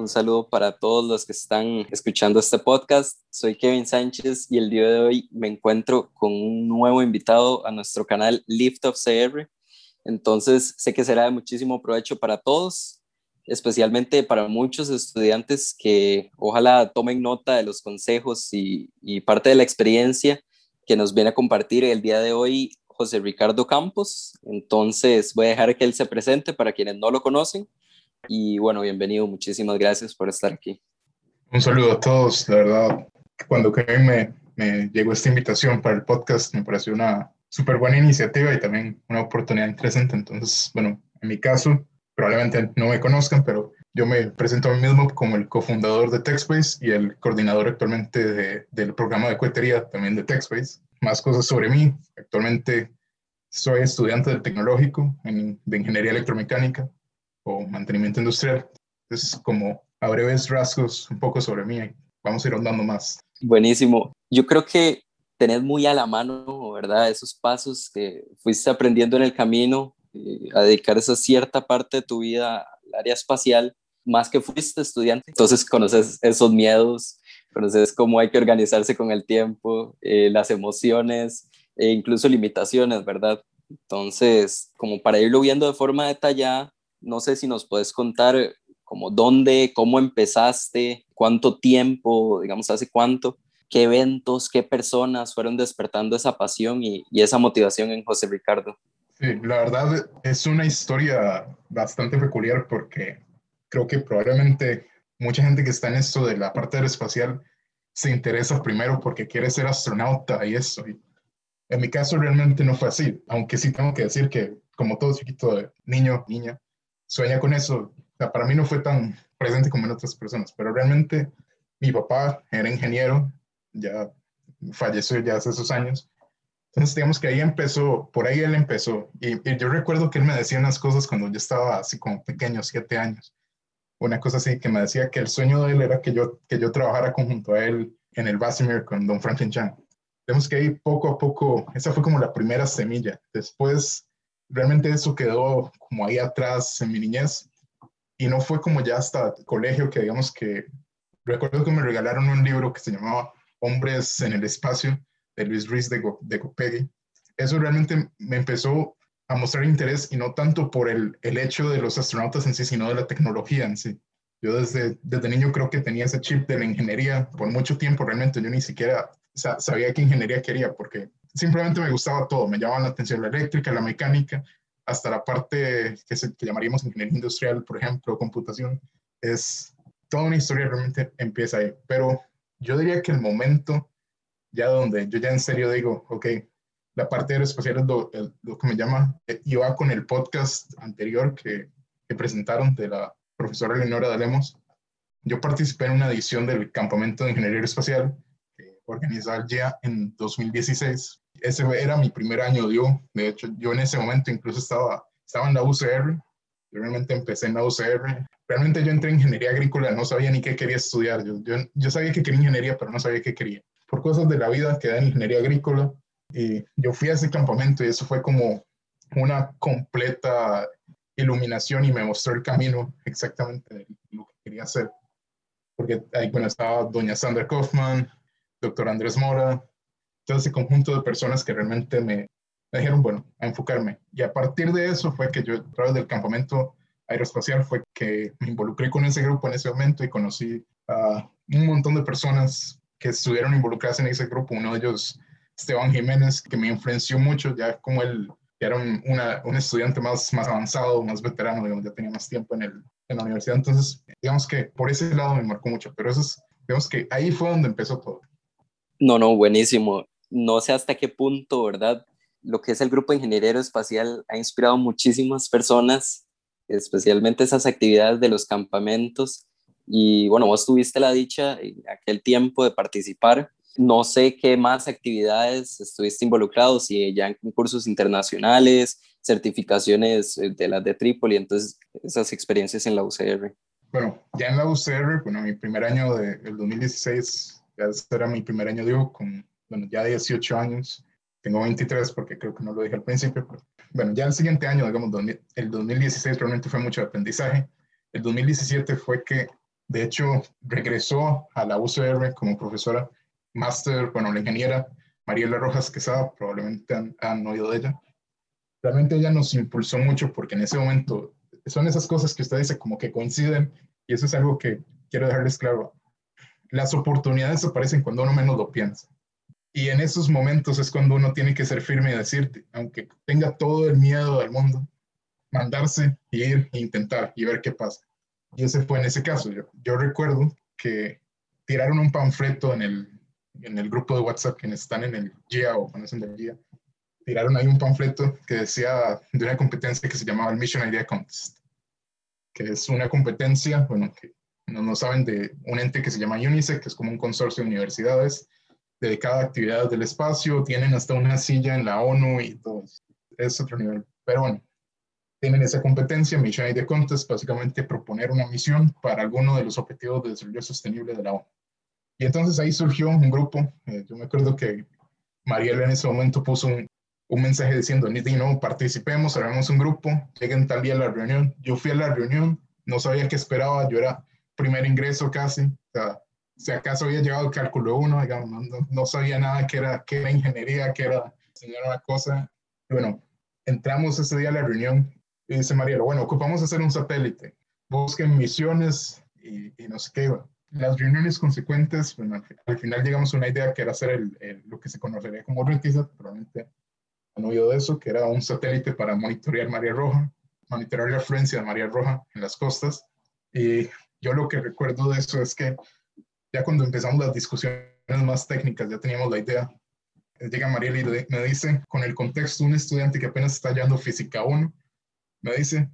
Un saludo para todos los que están escuchando este podcast. Soy Kevin Sánchez y el día de hoy me encuentro con un nuevo invitado a nuestro canal Lift of CR. Entonces, sé que será de muchísimo provecho para todos, especialmente para muchos estudiantes que ojalá tomen nota de los consejos y, y parte de la experiencia que nos viene a compartir el día de hoy José Ricardo Campos. Entonces, voy a dejar que él se presente para quienes no lo conocen. Y bueno, bienvenido, muchísimas gracias por estar aquí. Un saludo a todos, la verdad, cuando Kevin me, me llegó esta invitación para el podcast, me pareció una súper buena iniciativa y también una oportunidad interesante. Entonces, bueno, en mi caso, probablemente no me conozcan, pero yo me presento a mí mismo como el cofundador de TechSpace y el coordinador actualmente de, del programa de cohetería también de TechSpace. Más cosas sobre mí. Actualmente soy estudiante del tecnológico en, de ingeniería electromecánica o mantenimiento industrial. Es como a breves rasgos un poco sobre mí. Vamos a ir ahondando más. Buenísimo. Yo creo que tenés muy a la mano, ¿verdad? Esos pasos que fuiste aprendiendo en el camino eh, a dedicar esa cierta parte de tu vida al área espacial, más que fuiste estudiante. Entonces conoces esos miedos, conoces cómo hay que organizarse con el tiempo, eh, las emociones e incluso limitaciones, ¿verdad? Entonces, como para irlo viendo de forma detallada, no sé si nos puedes contar como dónde, cómo empezaste, cuánto tiempo, digamos, hace cuánto, qué eventos, qué personas fueron despertando esa pasión y, y esa motivación en José Ricardo. Sí, la verdad es una historia bastante peculiar porque creo que probablemente mucha gente que está en esto de la parte aeroespacial se interesa primero porque quiere ser astronauta y eso. En mi caso realmente no fue así, aunque sí tengo que decir que como todo chiquito de niño, niña, sueña con eso. O sea, para mí no fue tan presente como en otras personas, pero realmente mi papá era ingeniero, ya falleció ya hace esos años. Entonces, digamos que ahí empezó, por ahí él empezó. Y, y, yo recuerdo que él me decía unas cosas cuando yo estaba así como pequeño, siete años. Una cosa así que me decía que el sueño de él era que yo, que yo trabajara conjunto a él en el Basimir con Don Franklin Chan. Digamos que ahí poco a poco, esa fue como la primera semilla. Después, realmente eso quedó como ahí atrás en mi niñez. Y no fue como ya hasta colegio que digamos que, recuerdo que me regalaron un libro que se llamaba Hombres en el Espacio de Luis Ruiz de, Go, de Gopegui. Eso realmente me empezó a mostrar interés y no tanto por el, el, hecho de los astronautas en sí, sino de la tecnología en sí. Yo desde, desde niño creo que tenía ese chip de la ingeniería. Por mucho tiempo realmente yo ni siquiera sabía qué ingeniería quería porque simplemente me gustaba todo. Me llamaba la atención la eléctrica, la mecánica, hasta la parte que, se, que llamaríamos ingeniería industrial, por ejemplo, computación. Es toda una historia realmente empieza ahí. Pero yo diría que el momento ya donde yo ya en serio digo, ok, la parte aeroespacial es lo, que me llama, iba con el podcast anterior que, que presentaron de la profesora Leonora de Lemos. Yo participé en una edición del Campamento de Ingeniería Aeroespacial que ya en 2016. Ese era mi primer año, yo, de hecho, yo en ese momento incluso estaba, estaba en la UCR, yo realmente empecé en la UCR. Realmente yo entré en ingeniería agrícola, no sabía ni qué quería estudiar. Yo, yo, yo sabía que quería ingeniería, pero no sabía qué quería por cosas de la vida quedé en ingeniería agrícola y yo fui a ese campamento y eso fue como una completa iluminación y me mostró el camino exactamente de lo que quería hacer. Porque ahí bueno, estaba doña Sandra Kaufman, doctor Andrés Mora, todo ese conjunto de personas que realmente me, me dijeron, bueno, a enfocarme. Y a partir de eso fue que yo, a través del campamento aeroespacial, fue que me involucré con ese grupo en ese momento y conocí a un montón de personas que estuvieron involucradas en ese grupo. Uno de ellos, Esteban Jiménez, que me influenció mucho, ya como él era un, una, un estudiante más, más avanzado, más veterano, digamos, ya tenía más tiempo en, el, en la universidad. Entonces, digamos que por ese lado me marcó mucho, pero eso es, digamos que ahí fue donde empezó todo. No, no, buenísimo. No sé hasta qué punto, ¿verdad? Lo que es el grupo de ingeniería espacial ha inspirado muchísimas personas, especialmente esas actividades de los campamentos y bueno, vos tuviste la dicha en aquel tiempo de participar. No sé qué más actividades estuviste involucrado, si ya en concursos internacionales, certificaciones eh, de las de Trípoli, entonces esas experiencias en la UCR. Bueno, ya en la UCR, bueno, mi primer año del 2016, ya era mi primer año, digo, con, bueno, ya 18 años, tengo 23 porque creo que no lo dije al principio, pero bueno, ya el siguiente año, digamos, el 2016 realmente fue mucho aprendizaje. El 2017 fue que, de hecho, regresó a la UCR como profesora máster, bueno, la ingeniera Mariela Rojas Quesada, probablemente han, han oído de ella. Realmente ella nos impulsó mucho porque en ese momento son esas cosas que usted dice como que coinciden y eso es algo que quiero dejarles claro. Las oportunidades aparecen cuando uno menos lo piensa. Y en esos momentos es cuando uno tiene que ser firme y decirte, aunque tenga todo el miedo del mundo, mandarse, ir e intentar y ver qué pasa. Y ese fue en ese caso. Yo, yo recuerdo que tiraron un panfleto en el, en el grupo de WhatsApp, quienes están en el GIA o conocen del GIA, tiraron ahí un panfleto que decía de una competencia que se llamaba el Mission Idea Contest, que es una competencia, bueno, que no, no saben de un ente que se llama UNICEF, que es como un consorcio de universidades dedicada a actividades del espacio, tienen hasta una silla en la ONU y todo. Es otro nivel. Pero bueno, tienen esa competencia, Mission Idea Contest, básicamente proponer una misión para alguno de los objetivos de desarrollo sostenible de la ONU. Y entonces ahí surgió un grupo, eh, yo me acuerdo que Mariela en ese momento puso un, un mensaje diciendo, no, participemos, hagamos un grupo, lleguen tal día a la reunión. Yo fui a la reunión, no sabía qué esperaba, yo era primer ingreso casi, o sea, si acaso había llegado el cálculo 1, digamos, no, no, sabía nada que era, que era ingeniería, que era enseñar una cosa. Y bueno, entramos ese día a la reunión y dice Mariela, bueno, ocupamos hacer un satélite, busquen misiones y, y no sé qué. las reuniones consecuentes, bueno, al, final llegamos a una idea que era hacer el, lo que se conocería como RETISAT, probablemente han oído de eso, que era un satélite para monitorear María Roja, monitorear la afluencia de María Roja en las costas. Y yo lo que recuerdo de eso es que ya cuando empezamos las discusiones más técnicas, ya teníamos la idea. Llega Mariela y me dice, con el contexto, un estudiante que apenas está hallando física 1, me dice,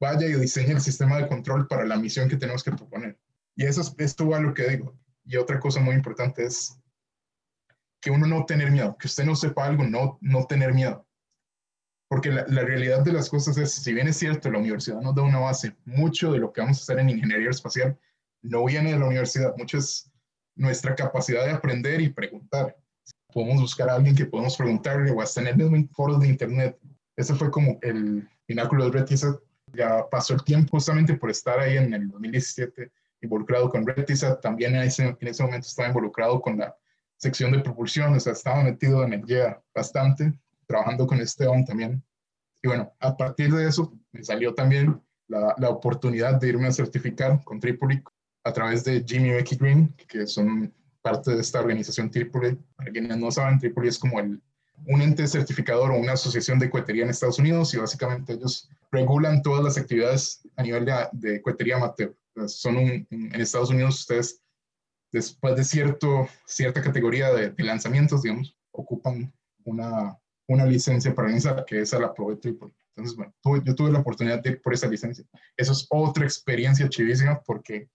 vaya y diseñe el sistema de control para la misión que tenemos que proponer. Y eso es, esto va a lo que digo. Y otra cosa muy importante es que uno no tener miedo, que usted no sepa algo, no, no tener miedo. Porque la, la, realidad de las cosas es, si bien es cierto, la universidad nos da una base, mucho de lo que vamos a hacer en ingeniería espacial no viene de la universidad, mucho es nuestra capacidad de aprender y preguntar. Podemos buscar a alguien que podemos preguntarle o hasta en el mismo foro de internet. Ese fue como el pináculo de Retisat. Ya pasó el tiempo justamente por estar ahí en el 2017 involucrado con Retisat. También en ese, en ese momento estaba involucrado con la sección de propulsión, o sea, estaba metido en el GEA bastante, trabajando con Esteban también. Y bueno, a partir de eso me salió también la, la oportunidad de irme a certificar con Tripoli a través de Jimmy Becky Green, que son parte de esta organización Tripoli. Para quienes no saben, Tripoli es como el, un ente certificador o una asociación de cohetería en Estados Unidos y básicamente ellos regulan todas las actividades a nivel de, de cohetería amateur. Son un, en Estados Unidos ustedes, después de cierto, cierta categoría de, de lanzamientos, digamos, ocupan una, una licencia para iniciar, que esa la probé Tripoli. Entonces, bueno, yo tuve la oportunidad de ir por esa licencia. Eso es otra experiencia chivísima porque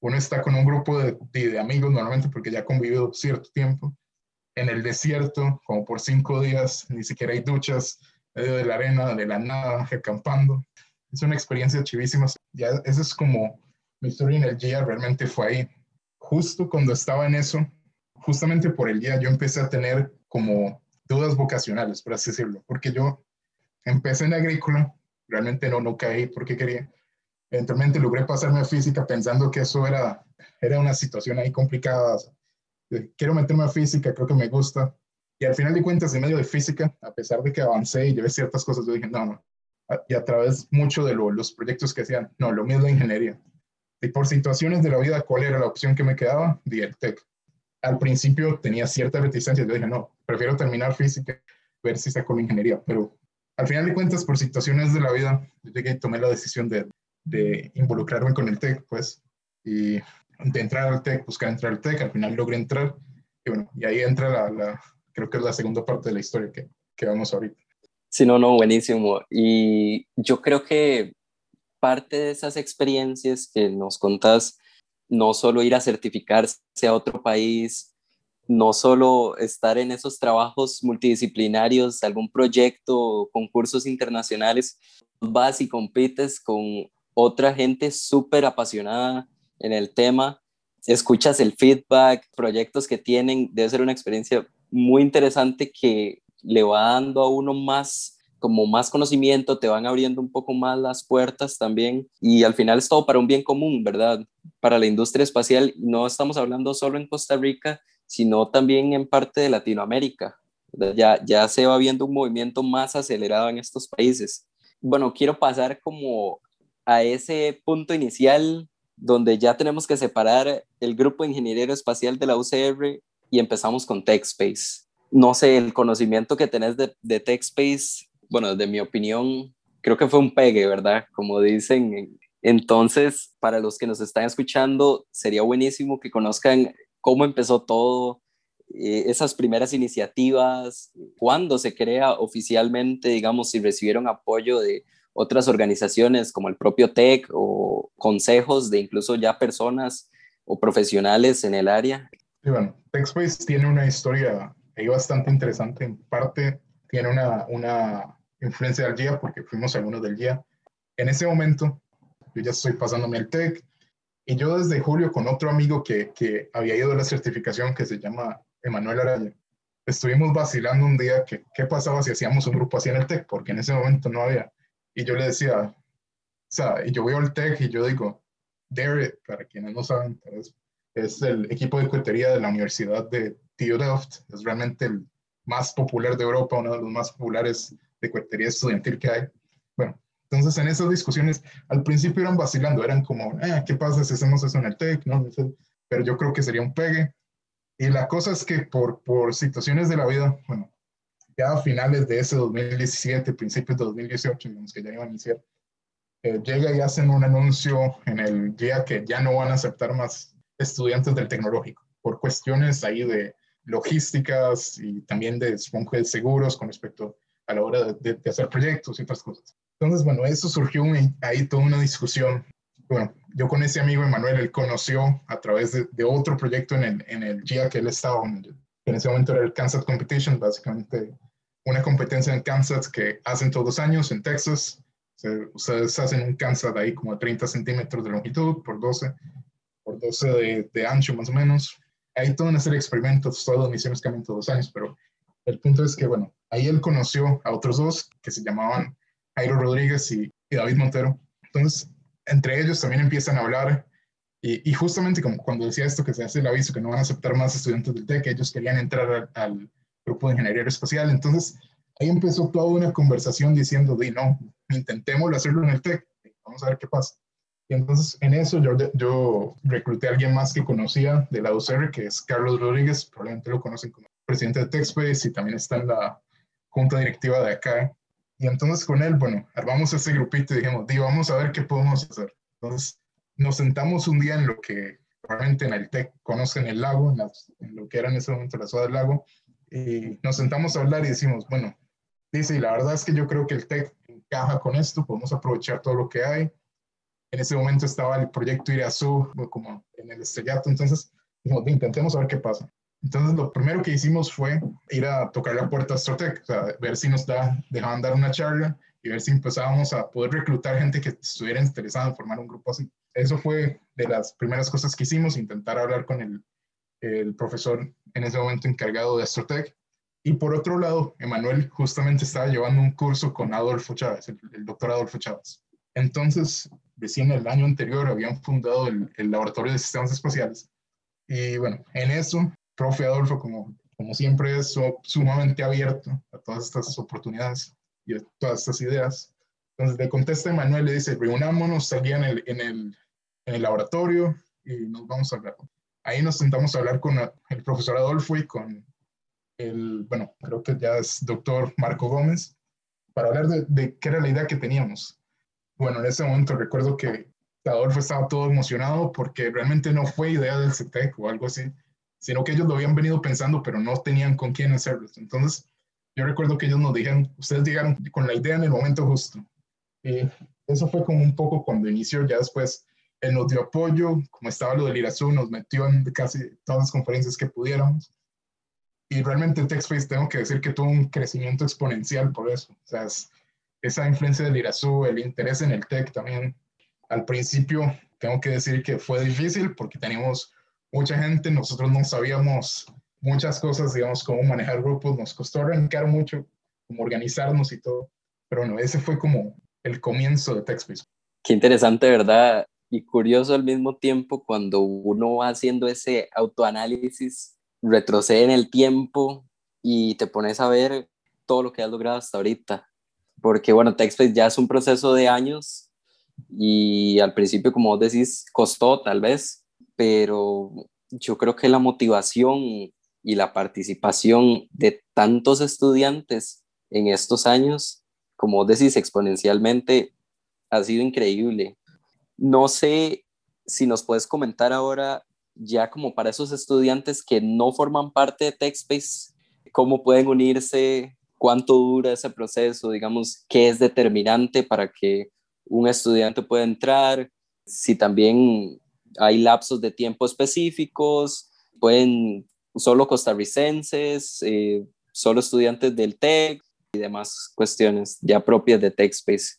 uno está con un grupo de, de, amigos normalmente porque ya ha convivido cierto tiempo en el desierto, como por cinco días, ni siquiera hay duchas, medio de la arena, de la nada, acampando. Es una experiencia chivísima. Ya, esa es como mi historia en el día, realmente fue ahí. Justo cuando estaba en eso, justamente por el día, yo empecé a tener como dudas vocacionales, por así decirlo, porque yo empecé en agrícola, realmente no, no caí porque quería, Eventualmente logré pasarme a física pensando que eso era, era una situación ahí complicada. quiero meterme a física, creo que me gusta. Y al final de cuentas, en medio de física, a pesar de que avancé y llevé ciertas cosas, yo dije, no, no. Y a través mucho de los proyectos que hacían, no, lo mío es la ingeniería. Y por situaciones de la vida, ¿cuál era la opción que me quedaba? Di el TEC. Al principio tenía cierta reticencia, yo dije, no, prefiero terminar física, ver si saco la ingeniería. Pero al final de cuentas, por situaciones de la vida, yo llegué y tomé la decisión de, de involucrarme con el TEC, pues, y de entrar al TEC, buscar entrar al TEC, al final logré entrar, y bueno, y ahí entra la, la creo que es la segunda parte de la historia que, que vamos ahorita. Sí, no, no, buenísimo. Y yo creo que parte de esas experiencias que nos contás, no solo ir a certificarse a otro país no solo estar en esos trabajos multidisciplinarios, algún proyecto, concursos internacionales, vas y compites con otra gente súper apasionada en el tema, escuchas el feedback, proyectos que tienen, debe ser una experiencia muy interesante que le va dando a uno más como más conocimiento, te van abriendo un poco más las puertas también y al final es todo para un bien común, ¿verdad? Para la industria espacial no estamos hablando solo en Costa Rica, sino también en parte de Latinoamérica. Ya, ya se va viendo un movimiento más acelerado en estos países. Bueno, quiero pasar como a ese punto inicial donde ya tenemos que separar el grupo de ingeniería espacial de la UCR y empezamos con TechSpace. No sé, el conocimiento que tenés de, de TechSpace, bueno, de mi opinión, creo que fue un pegue, ¿verdad? Como dicen. Entonces, para los que nos están escuchando, sería buenísimo que conozcan cómo empezó todo, eh, esas primeras iniciativas, cuándo se crea oficialmente, digamos, si recibieron apoyo de otras organizaciones como el propio TEC o consejos de incluso ya personas o profesionales en el área? Sí, bueno, TechSpace tiene una historia ahí bastante interesante. En parte tiene una, una influencia del GIA porque fuimos algunos del GIA. En ese momento, yo ya estoy pasándome el TEC y yo desde julio con otro amigo que, que había ido a la certificación que se llama Emanuel Araya, estuvimos vacilando un día que qué pasaba si hacíamos un grupo así en el TEC, porque en ese momento no había. Y yo le decía, o sea, y yo voy al TEC y yo digo, DARE, para quienes no saben, es, el equipo de cohetería de la Universidad de TU Delft, es realmente el más popular de Europa, uno de los más populares de cohetería estudiantil que hay. Bueno, entonces en esas discusiones al principio eran vacilando, eran como, eh, ¿qué pasa si hacemos eso en el TEC? ¿No? Pero yo creo que sería un pegue. Y la cosa es que por, por situaciones de la vida, bueno, ya a finales de ese 2017, principios de 2018, digamos que ya iban a iniciar, eh, llega y hacen un anuncio en el día que ya no van a aceptar más estudiantes del tecnológico por cuestiones ahí de logísticas y también de, supongo, de seguros con respecto a la hora de, hacer proyectos y otras cosas. Entonces, bueno, eso surgió ahí toda una discusión. Bueno, yo con ese amigo Emanuel, él conoció a través de, otro proyecto en el, en el GIA que él estaba, en, en ese momento era el Kansas Competition, básicamente una competencia en Kansas que hacen todos los años en Texas. ustedes hacen un Kansas de ahí como 30 centímetros de longitud por 12, por 12 de, ancho más o menos. Hay toda una serie de experimentos, todas las misiones cambian todos los años, pero el punto es que, bueno, ahí él conoció a otros dos que se llamaban Jairo Rodríguez y, David Montero. Entonces, entre ellos también empiezan a hablar y, justamente como cuando decía esto, que se hace el aviso que no van a aceptar más estudiantes del TEC, ellos querían entrar al grupo de ingeniería aeroespacial. Entonces, ahí empezó toda una conversación diciendo, de no, intentémoslo hacerlo en el TEC, vamos a ver qué pasa. Y entonces en eso yo, yo recluté a alguien más que conocía de la UCR, que es Carlos Rodríguez, probablemente lo conocen como presidente de TechSpace y también está en la junta directiva de acá. Y entonces con él, bueno, armamos ese grupito y dijimos, di, vamos a ver qué podemos hacer. Entonces nos sentamos un día en lo que probablemente en el TEC conocen el lago, en, en, lo que era en ese momento la ciudad del lago, y nos sentamos a hablar y decimos, bueno, dice, y la verdad es que yo creo que el TEC encaja con esto, podemos aprovechar todo lo que hay. En ese momento estaba el proyecto Irazú como en el estrellato, entonces dijimos, intentemos a ver qué pasa. Entonces lo primero que hicimos fue ir a tocar la puerta a Astrotech, o sea, ver si nos da, dejaban dar una charla y ver si empezábamos a poder reclutar gente que estuviera interesada en formar un grupo así. Eso fue de las primeras cosas que hicimos, intentar hablar con el, el profesor en ese momento encargado de Astrotech. Y por otro lado, Emanuel justamente estaba llevando un curso con Adolfo Chávez, el, doctor Adolfo Chávez. Entonces, recién el año anterior habían fundado el, Laboratorio de Sistemas Espaciales. Y bueno, en eso, profe Adolfo, como, como siempre, es sumamente abierto a todas estas oportunidades y a todas estas ideas. Entonces le contesta Emanuel, le dice, reunámonos allí en el, en el, en el laboratorio y nos vamos a hablar. Ahí nos sentamos a hablar con el profesor Adolfo y con el, bueno, creo que ya es doctor Marco Gómez, para hablar de, qué era la idea que teníamos. Bueno, en ese momento recuerdo que Adolfo estaba todo emocionado porque realmente no fue idea del CETEC o algo así, sino que ellos lo habían venido pensando, pero no tenían con quién hacerlo. Entonces, yo recuerdo que ellos nos dijeron, ustedes llegaron con la idea en el momento justo. Y eso fue como un poco cuando inició, ya después él nos dio apoyo, como estaba lo del Irazú, nos metió en casi todas las conferencias que pudiéramos. y realmente TechSpace tengo que decir que tuvo un crecimiento exponencial por eso. O sea, esa influencia del IRASU, el interés en el tech también. Al principio tengo que decir que fue difícil porque teníamos mucha gente, nosotros no sabíamos muchas cosas, digamos, cómo manejar grupos, nos costó arrancar mucho, cómo organizarnos y todo. Pero bueno, ese fue como el comienzo de TechSpace. Qué interesante, ¿verdad? Y curioso al mismo tiempo cuando uno va haciendo ese autoanálisis, retrocede en el tiempo y te pones a ver todo lo que has logrado hasta ahorita. Porque bueno, TechSpace ya es un proceso de años y al principio, como vos decís, costó tal vez, pero yo creo que la motivación y la participación de tantos estudiantes en estos años, como vos decís, exponencialmente, ha sido increíble. No sé si nos puedes comentar ahora, ya como para esos estudiantes que no forman parte de TechSpace, cómo pueden unirse, cuánto dura ese proceso, digamos, qué es determinante para que un estudiante pueda entrar, si también hay lapsos de tiempo específicos, pueden solo costarricenses, eh, solo estudiantes del TEC y demás cuestiones ya propias de TechSpace.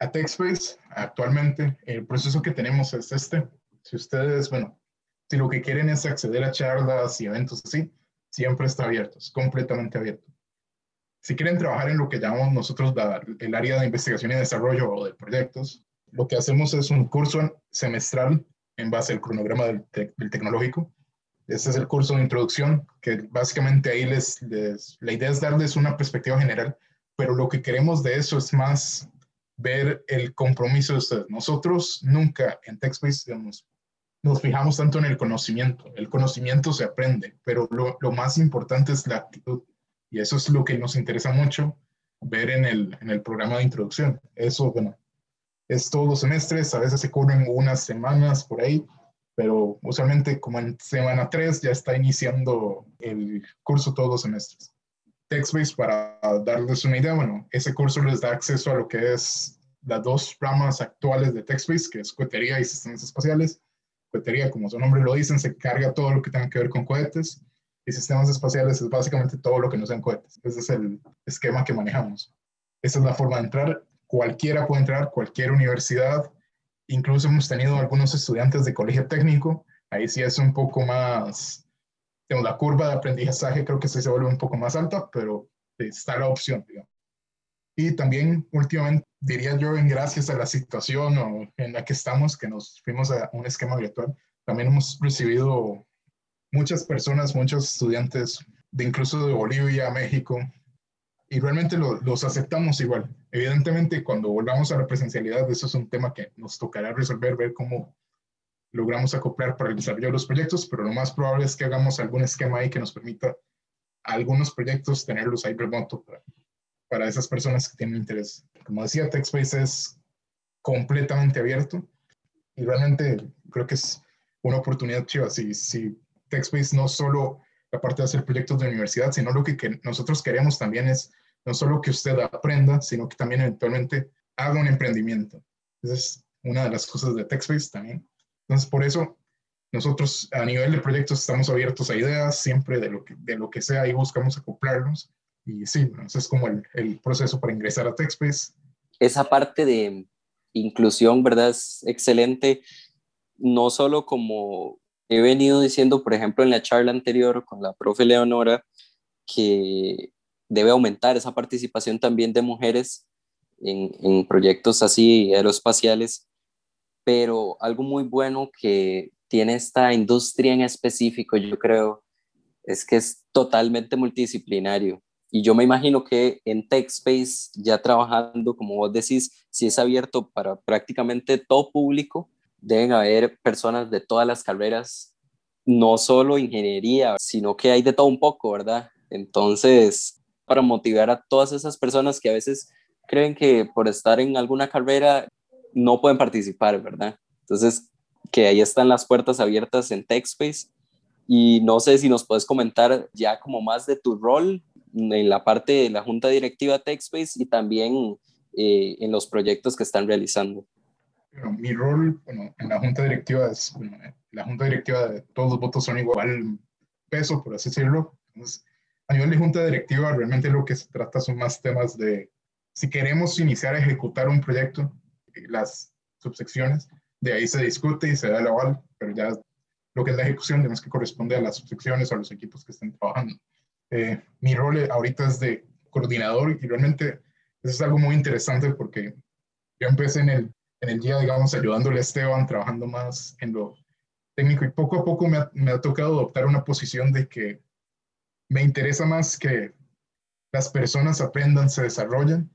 A TechSpace, actualmente, el proceso que tenemos es este. Si ustedes, bueno, si lo que quieren es acceder a charlas y eventos así, siempre está abierto, es completamente abierto. Si quieren trabajar en lo que llamamos nosotros el área de investigación y desarrollo o de proyectos, lo que hacemos es un curso semestral en base al cronograma del, del tecnológico. Este es el curso de introducción, que básicamente ahí les, les, la idea es darles una perspectiva general, pero lo que queremos de eso es más ver el compromiso de ustedes. Nosotros nunca en TechSpace digamos, nos fijamos tanto en el conocimiento. El conocimiento se aprende, pero lo, lo, más importante es la actitud. Y eso es lo que nos interesa mucho ver en el, en el programa de introducción. Eso, bueno, es todos los semestres, a veces se cubren unas semanas por ahí, pero usualmente como en semana 3 ya está iniciando el curso todos los semestres. TechSpace, para darles una idea, bueno, ese curso les da acceso a lo que es las dos ramas actuales de TechSpace, que es cohetería y sistemas espaciales. Cohetería, como su nombre lo dicen, se carga todo lo que tenga que ver con cohetes y sistemas espaciales es básicamente todo lo que no sean cohetes. Ese es el esquema que manejamos. Esa es la forma de entrar cualquiera puede entrar, cualquier universidad. Incluso hemos tenido algunos estudiantes de colegio técnico. Ahí sí es un poco más, tengo la curva de aprendizaje creo que sí se vuelve un poco más alta, pero está la opción, digamos. Y también últimamente, diría yo, en gracias a la situación en la que estamos, que nos fuimos a un esquema virtual, también hemos recibido muchas personas, muchos estudiantes de incluso de Bolivia, México, y realmente los aceptamos igual. Evidentemente, cuando volvamos a la presencialidad, eso es un tema que nos tocará resolver, ver cómo logramos acoplar para el desarrollo de los proyectos, pero lo más probable es que hagamos algún esquema ahí que nos permita algunos proyectos tenerlos ahí remoto para esas personas que tienen interés. Como decía, TechSpace es completamente abierto y realmente creo que es una oportunidad chiva. Si, si TechSpace no solo la parte de hacer proyectos de universidad, sino lo que, nosotros queremos también es no solo que usted aprenda, sino que también eventualmente haga un emprendimiento. Esa es una de las cosas de TechSpace también. Entonces, por eso nosotros a nivel de proyectos estamos abiertos a ideas, siempre de lo que, de lo que sea y buscamos acoplarnos. Y sí, ese es como el, el proceso para ingresar a TechSpace. Esa parte de inclusión, ¿verdad? Es excelente, no solo como he venido diciendo, por ejemplo, en la charla anterior con la profe Leonora, que debe aumentar esa participación también de mujeres en, proyectos así aeroespaciales, pero algo muy bueno que tiene esta industria en específico, yo creo, es que es totalmente multidisciplinario. Y yo me imagino que en TechSpace, ya trabajando, como vos decís, si es abierto para prácticamente todo público, deben haber personas de todas las carreras, no solo ingeniería, sino que hay de todo un poco, ¿verdad? Entonces, para motivar a todas esas personas que a veces creen que por estar en alguna carrera no pueden participar, ¿verdad? Entonces, que ahí están las puertas abiertas en TechSpace. Y no sé si nos puedes comentar ya como más de tu rol en la parte de la junta directiva TechSpace y también eh, en los proyectos que están realizando. mi rol bueno, en la junta directiva es, bueno, la junta directiva de todos los votos son igual peso, por así decirlo. Entonces, a nivel de junta directiva, realmente lo que se trata son más temas de si queremos iniciar a ejecutar un proyecto, las subsecciones, de ahí se discute y se da el aval, pero ya lo que es la ejecución, tenemos que corresponde a las subsecciones o a los equipos que estén trabajando. Eh, mi rol ahorita es de coordinador y realmente eso es algo muy interesante porque yo empecé en el, en el día, digamos, ayudándole a Esteban, trabajando más en lo técnico y poco a poco me ha, me ha tocado adoptar una posición de que me interesa más que las personas aprendan, se desarrollen,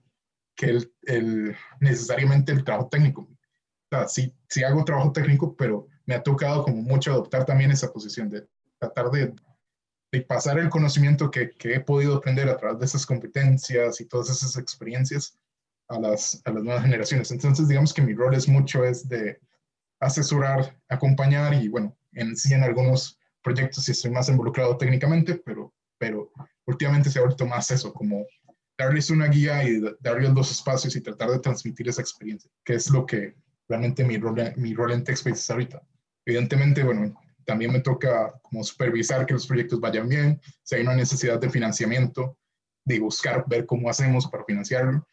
que el, el, necesariamente el trabajo técnico. O sea, sí, sí hago trabajo técnico, pero me ha tocado como mucho adoptar también esa posición de tratar de, de pasar el conocimiento que, he podido aprender a través de esas competencias y todas esas experiencias a las, a las nuevas generaciones. Entonces, digamos que mi rol es mucho es de asesorar, acompañar y, bueno, en sí algunos proyectos sí estoy más involucrado técnicamente, pero, pero últimamente se ha vuelto más eso, como darles una guía y darles dos espacios y tratar de transmitir esa experiencia, que es lo que realmente mi rol, mi rol en TechSpace es ahorita. Evidentemente, bueno, también me toca como supervisar que los proyectos vayan bien, si hay una necesidad de financiamiento, de buscar ver cómo hacemos para financiarlo.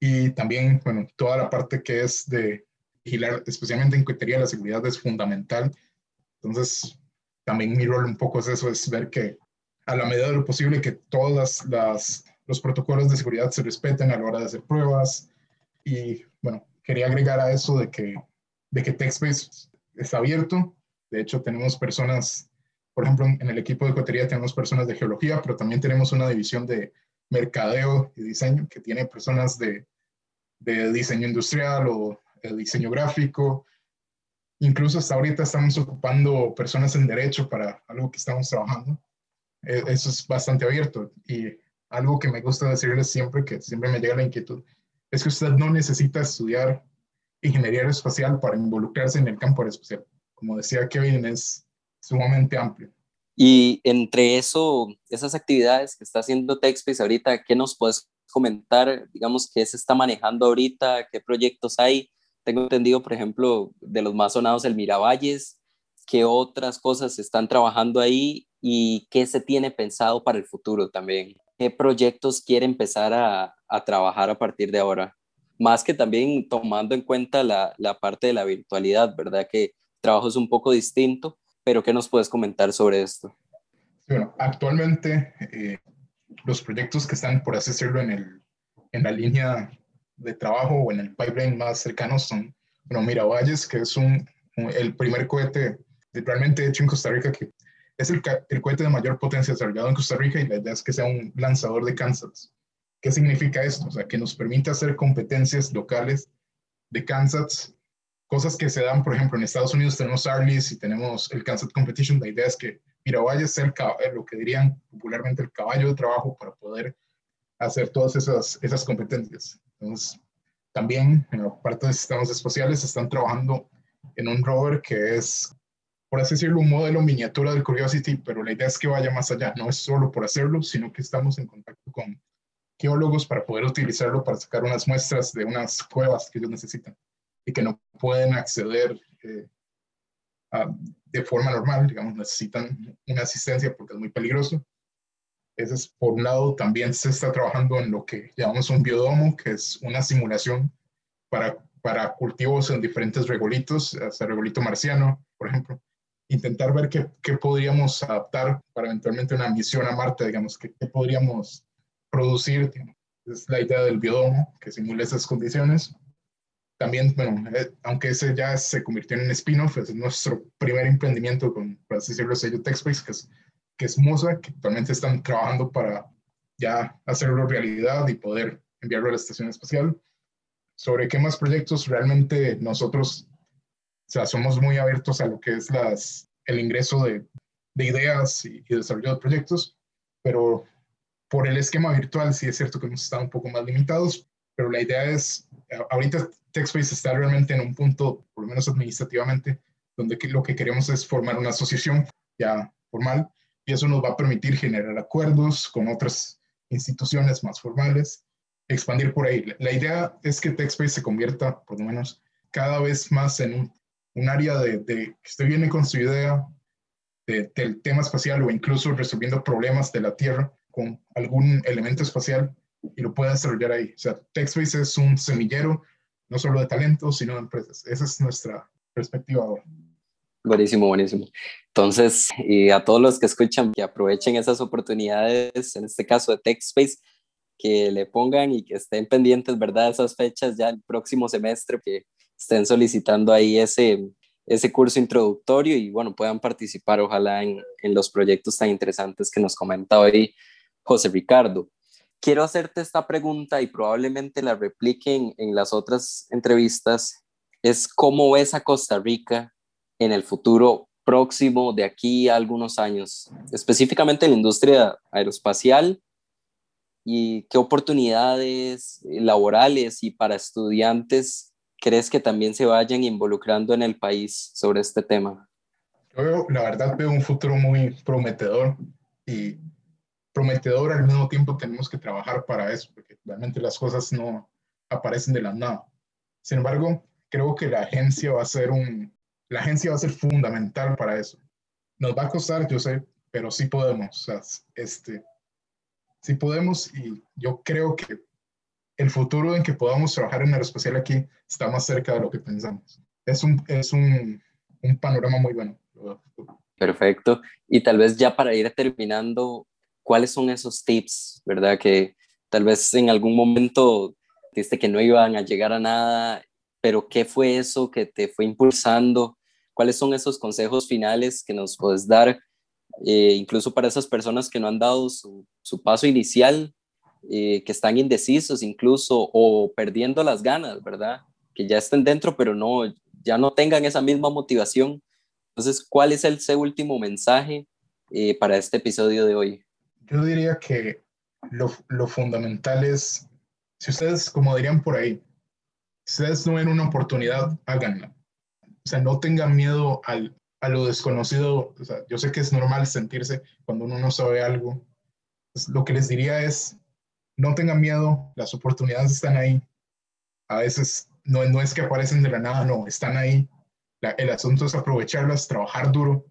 Y también, bueno, toda la parte que es de vigilar, especialmente en cohetería, la seguridad es fundamental. Entonces, también mi rol un poco es eso, es ver que a la medida de lo posible que todas las los protocolos de seguridad se respeten a la hora de hacer pruebas. Y bueno, quería agregar a eso de que, de que TechSpace está abierto. De hecho, tenemos personas, por ejemplo, en el equipo de cotería tenemos personas de geología, pero también tenemos una división de mercadeo y diseño que tiene personas de, de diseño industrial o de diseño gráfico. Incluso hasta ahorita estamos ocupando personas en derecho para algo que estamos trabajando. E, eso es bastante abierto y algo que me gusta decirles siempre, que siempre me llega la inquietud, es que usted no necesita estudiar ingeniería aeroespacial para involucrarse en el campo aeroespacial. Como decía Kevin, es sumamente amplio. Y entre eso, esas actividades que está haciendo TechSpace ahorita, ¿qué nos puedes comentar? Digamos, ¿qué se está manejando ahorita? ¿Qué proyectos hay? Tengo entendido, por ejemplo, de los más sonados, el Miravalles. ¿Qué otras cosas se están trabajando ahí y qué se tiene pensado para el futuro también? qué proyectos quiere empezar a, a, trabajar a partir de ahora. Más que también tomando en cuenta la, la, parte de la virtualidad, ¿verdad? Que trabajo es un poco distinto, pero ¿qué nos puedes comentar sobre esto? Bueno, actualmente eh, los proyectos que están, por así decirlo, en, el, en la línea de trabajo o en el pipeline más cercano son, bueno, Miravalles, que es un, el primer cohete realmente hecho en Costa Rica que es el, el, cohete de mayor potencia desarrollado en Costa Rica y la idea es que sea un lanzador de Kansas. ¿Qué significa esto? O sea, que nos permite hacer competencias locales de Kansas, cosas que se dan, por ejemplo, en Estados Unidos tenemos Arlis y tenemos el Kansas Competition. La idea es que Miravalles sea el, lo que dirían popularmente el caballo de trabajo para poder hacer todas esas, esas competencias. Entonces, también en la parte de sistemas espaciales están trabajando en un rover que es por así decirlo, un modelo miniatura del Curiosity, pero la idea es que vaya más allá, no es solo por hacerlo, sino que estamos en contacto con geólogos para poder utilizarlo para sacar unas muestras de unas cuevas que ellos necesitan y que no pueden acceder eh, a, de forma normal, digamos, necesitan una asistencia porque es muy peligroso. Ese es por un lado, también se está trabajando en lo que llamamos un biodomo, que es una simulación para, para cultivos en diferentes regolitos, hasta regolito marciano, por ejemplo, intentar ver qué, qué, podríamos adaptar para eventualmente una misión a Marte, digamos, qué, qué podríamos producir. Es la idea del biodomo, que simule esas condiciones. También, bueno, eh, aunque ese ya se convirtió en un spin-off, es nuestro primer emprendimiento con, por así decirlo, sello TechSpace, que es, que es MUSA, que actualmente están trabajando para ya hacerlo realidad y poder enviarlo a la estación espacial. Sobre qué más proyectos realmente nosotros o sea, somos muy abiertos a lo que es las, el ingreso de, de ideas y, y, desarrollo de proyectos, pero por el esquema virtual sí es cierto que hemos estado un poco más limitados, pero la idea es, ahorita TechSpace está realmente en un punto, por lo menos administrativamente, donde lo que queremos es formar una asociación ya formal y eso nos va a permitir generar acuerdos con otras instituciones más formales, expandir por ahí. La idea es que TechSpace se convierta, por lo menos, cada vez más en un un área de, que usted viene con su idea, del tema espacial o incluso resolviendo problemas de la Tierra con algún elemento espacial y lo pueda desarrollar ahí. O sea, TechSpace es un semillero no solo de talentos, sino de empresas. Esa es nuestra perspectiva ahora. Buenísimo, buenísimo. Entonces, y a todos los que escuchan, que aprovechen esas oportunidades, en este caso de TechSpace, que le pongan y que estén pendientes, ¿verdad? Esas fechas ya el próximo semestre, que estén solicitando ahí ese, ese curso introductorio y bueno, puedan participar ojalá en, en los proyectos tan interesantes que nos comenta hoy José Ricardo. Quiero hacerte esta pregunta y probablemente la repliquen en las otras entrevistas, es cómo ves a Costa Rica en el futuro próximo de aquí a algunos años, específicamente en la industria aeroespacial y qué oportunidades laborales y para estudiantes crees que también se vayan involucrando en el país sobre este tema? Yo la verdad veo un futuro muy prometedor y prometedor al mismo tiempo tenemos que trabajar para eso, porque realmente las cosas no aparecen de la nada. Sin embargo, creo que la agencia va a ser un, la agencia va a ser fundamental para eso. Nos va a costar, yo sé, pero sí podemos. O sea, este, sí podemos y yo creo que el futuro en que podamos trabajar en aeroespacial aquí está más cerca de lo que pensamos. Es un, es un, un panorama muy bueno. Perfecto. Y tal vez ya para ir terminando, ¿cuáles son esos tips, verdad? Que tal vez en algún momento dijiste que no iban a llegar a nada, pero ¿qué fue eso que te fue impulsando? ¿Cuáles son esos consejos finales que nos puedes dar eh, incluso para esas personas que no han dado su, paso inicial, eh, que están indecisos incluso o perdiendo las ganas, ¿verdad? Que ya estén dentro, pero no, ya no tengan esa misma motivación. Entonces, ¿cuál es ese último mensaje eh, para este episodio de hoy? Yo diría que lo, lo fundamental es, si ustedes, como dirían por ahí, si ustedes no ven una oportunidad, háganla. O sea, no tengan miedo al, a lo desconocido, o sea, yo sé que es normal sentirse cuando uno no sabe algo. Pues, lo que les diría es, no tengan miedo, las oportunidades están ahí. A veces no, no es que aparecen de la nada, no, están ahí. el asunto es aprovecharlas, trabajar duro.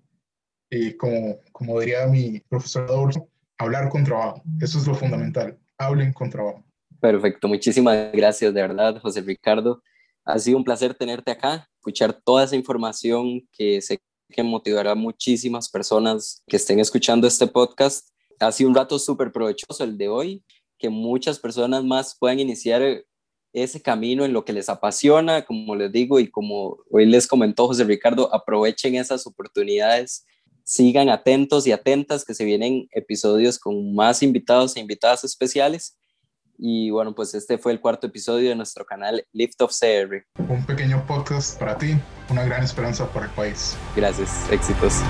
Y como, como diría mi profesor Adolfo, hablar con trabajo. Eso es lo fundamental. Hablen con trabajo. Perfecto, muchísimas gracias de verdad, José Ricardo. Ha sido un placer tenerte acá, escuchar toda esa información que se que motivará a muchísimas personas que estén escuchando este podcast. Ha sido un rato súper provechoso el de hoy, que muchas personas más puedan iniciar ese camino en lo que les apasiona, como les digo, y como hoy les comentó José Ricardo, aprovechen esas oportunidades, sigan atentos y atentas que se vienen episodios con más invitados e invitadas especiales y bueno, pues este fue el cuarto episodio de nuestro canal Lift of CR. Un pequeño podcast para ti, una gran esperanza para el país. Gracias, éxitos.